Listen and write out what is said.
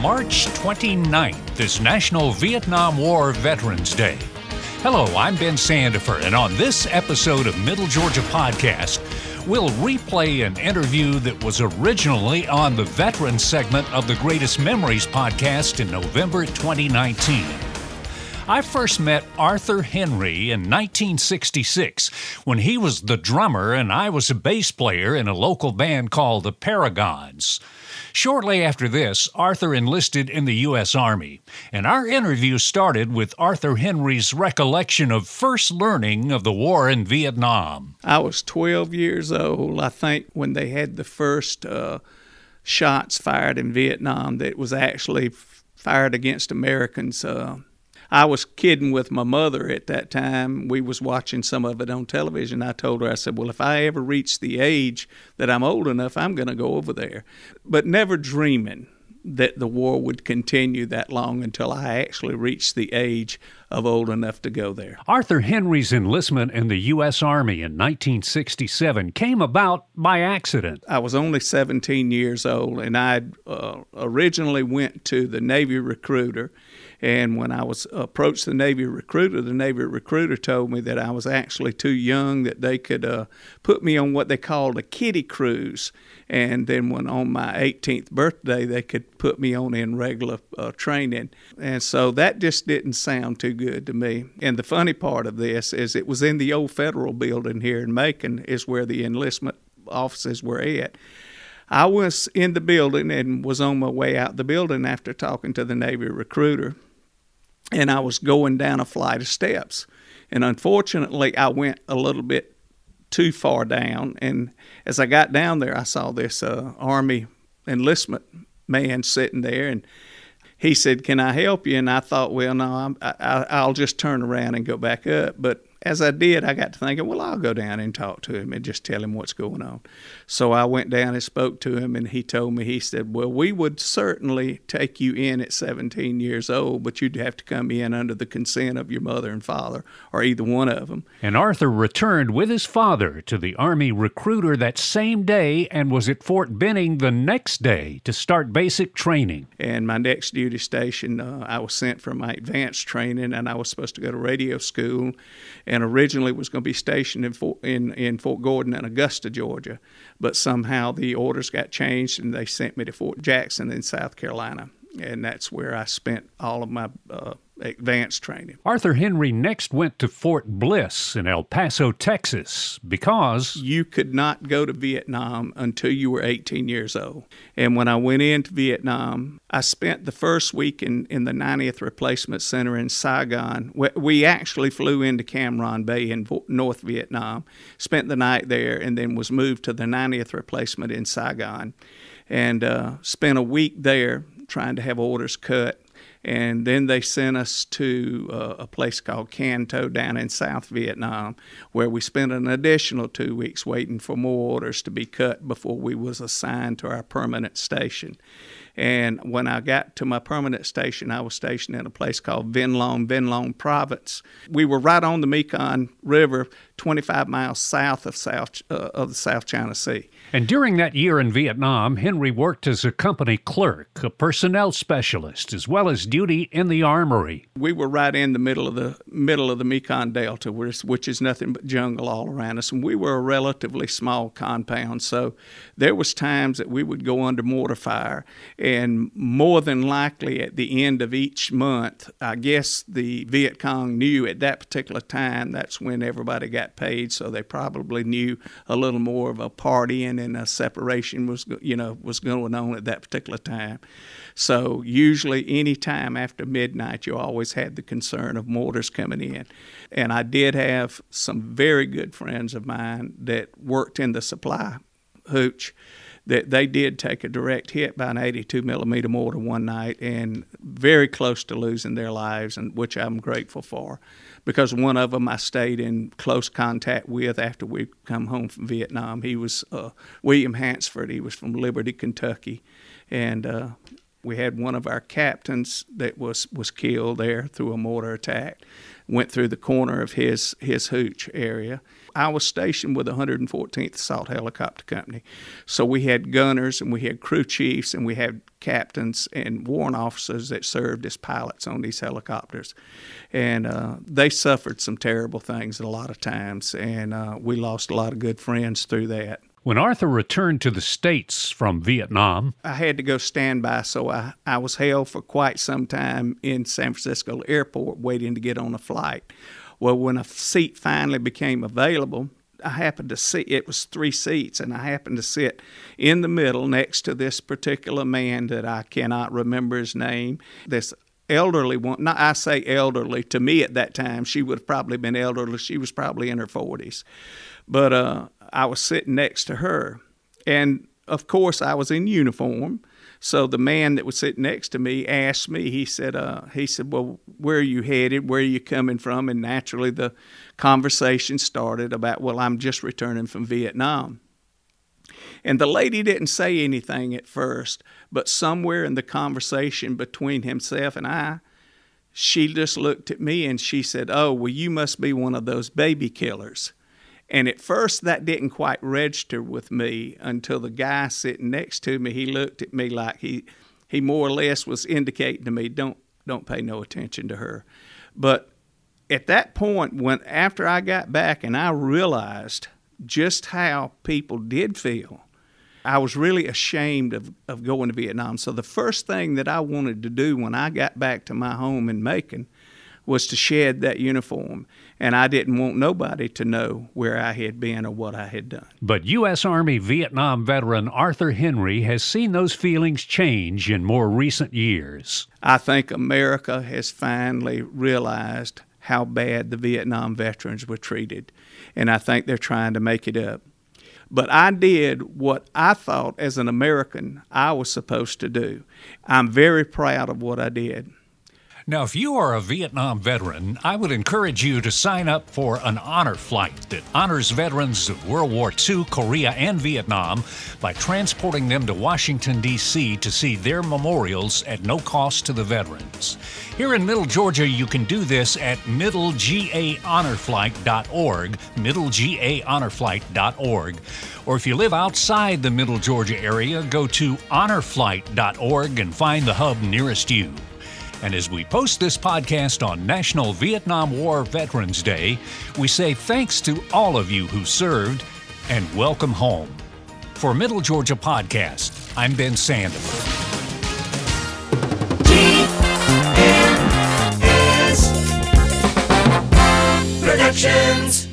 March 29th is National Vietnam War Veterans Day. Hello, I'm Ben Sandifer, and on this episode of Middle Georgia Podcast, we'll replay an interview that was originally on the Veterans segment of the Greatest Memories podcast in November 2019. I first met Arthur Henry in 1966 when he was the drummer and I was a bass player in a local band called the Paragons. Shortly after this, Arthur enlisted in the U.S. Army, and our interview started with Arthur Henry's recollection of first learning of the war in Vietnam. I was 12 years old, I think, when they had the first uh, shots fired in Vietnam that was actually fired against Americans. Uh, I was kidding with my mother at that time. We was watching some of it on television. I told her, I said, "Well, if I ever reach the age that I'm old enough, I'm going to go over there." But never dreaming that the war would continue that long until I actually reached the age of old enough to go there. Arthur Henry's enlistment in the U.S. Army in 1967 came about by accident. I was only 17 years old, and I uh, originally went to the Navy recruiter and when I was approached the Navy recruiter, the Navy recruiter told me that I was actually too young, that they could uh, put me on what they called a kiddie cruise. And then when on my 18th birthday, they could put me on in regular uh, training. And so that just didn't sound too good to me. And the funny part of this is it was in the old federal building here in Macon, is where the enlistment offices were at. I was in the building and was on my way out the building after talking to the Navy recruiter and I was going down a flight of steps. And unfortunately, I went a little bit too far down. And as I got down there, I saw this uh, Army enlistment man sitting there, and he said, "Can I help you?" And I thought, well, no, I, I'll just turn around and go back up. But as I did, I got to thinking, well, I'll go down and talk to him and just tell him what's going on. So I went down and spoke to him, and he told me, he said, well, we would certainly take you in at 17 years old, but you'd have to come in under the consent of your mother and father, or either one of them. And Arthur returned with his father to the Army recruiter that same day and was at Fort Benning the next day to start basic training. And my next duty station, uh, I was sent for my advanced training, and I was supposed to go to radio school and originally was going to be stationed in Fort, in, in Fort Gordon in Augusta, Georgia. But somehow the orders got changed and they sent me to Fort Jackson in South Carolina. And that's where I spent all of my uh, advanced training. Arthur Henry next went to Fort Bliss in El Paso, Texas, because you could not go to Vietnam until you were 18 years old. And when I went into Vietnam, I spent the first week in, in the 90th Replacement Center in Saigon. We actually flew into Cam Ranh Bay in North Vietnam, spent the night there, and then was moved to the 90th Replacement in Saigon. And uh, spent a week there trying to have orders cut and then they sent us to uh, a place called Can Tho down in South Vietnam, where we spent an additional two weeks waiting for more orders to be cut before we was assigned to our permanent station. And when I got to my permanent station, I was stationed in a place called Vinh Long, Vinh Long Province. We were right on the Mekong River, 25 miles south of South uh, of the South China Sea. And during that year in Vietnam, Henry worked as a company clerk, a personnel specialist, as well as duty in the armory. We were right in the middle of the middle of the Mekong Delta, which is nothing but jungle all around us, and we were a relatively small compound. So there was times that we would go under mortar fire, and more than likely at the end of each month, I guess the Viet Cong knew at that particular time that's when everybody got paid, so they probably knew a little more of a party and and a separation was you know was going on at that particular time. So usually any time after midnight, you always had the concern of mortars coming in. And I did have some very good friends of mine that worked in the supply hooch that they did take a direct hit by an 82 millimeter mortar one night and very close to losing their lives, and which I'm grateful for because one of them I stayed in close contact with after we come home from Vietnam. He was uh, William Hansford. He was from Liberty, Kentucky, and uh, We had one of our captains that was, was killed there through a mortar attack, went through the corner of his, his hooch area. I was stationed with the 114th Assault Helicopter Company. So we had gunners and we had crew chiefs and we had captains and warrant officers that served as pilots on these helicopters. And uh, they suffered some terrible things a lot of times, and uh, we lost a lot of good friends through that. When Arthur returned to the States from Vietnam, I had to go standby, so I, I was held for quite some time in San Francisco airport waiting to get on a flight. Well, when a seat finally became available, I happened to see it was three seats, and I happened to sit in the middle next to this particular man that I cannot remember his name. This elderly one, not I say elderly, to me at that time, she would have probably been elderly. She was probably in her 40s. But uh, I was sitting next to her. And of course, I was in uniform. So the man that was sitting next to me asked me. He said, uh, "He said, well, where are you headed? Where are you coming from?" And naturally, the conversation started about, "Well, I'm just returning from Vietnam." And the lady didn't say anything at first, but somewhere in the conversation between himself and I, she just looked at me and she said, "Oh, well, you must be one of those baby killers." And at first, that didn't quite register with me until the guy sitting next to me he looked at me like he he more or less was indicating to me, "Don't don't pay no attention to her." But at that point, when after I got back and I realized just how people did feel, I was really ashamed of, of going to Vietnam. So the first thing that I wanted to do when I got back to my home in Macon was to shed that uniform. And I didn't want nobody to know where I had been or what I had done. But U.S. Army Vietnam veteran Arthur Henry has seen those feelings change in more recent years. I think America has finally realized how bad the Vietnam veterans were treated. And I think they're trying to make it up. But I did what I thought as an American I was supposed to do. I'm very proud of what I did. Now, if you are a Vietnam veteran, I would encourage you to sign up for an honor flight that honors veterans of World War II, Korea, and Vietnam by transporting them to Washington, D.C. to see their memorials at no cost to the veterans. Here in Middle Georgia, you can do this at middlegahonorflight.org, middlegahonorflight.org. Or if you live outside the Middle Georgia area, go to honorflight.org and find the hub nearest you. And as we post this podcast on National Vietnam War Veterans Day, we say thanks to all of you who served and welcome home. For Middle Georgia Podcast, I'm Ben Sandifer. Productions.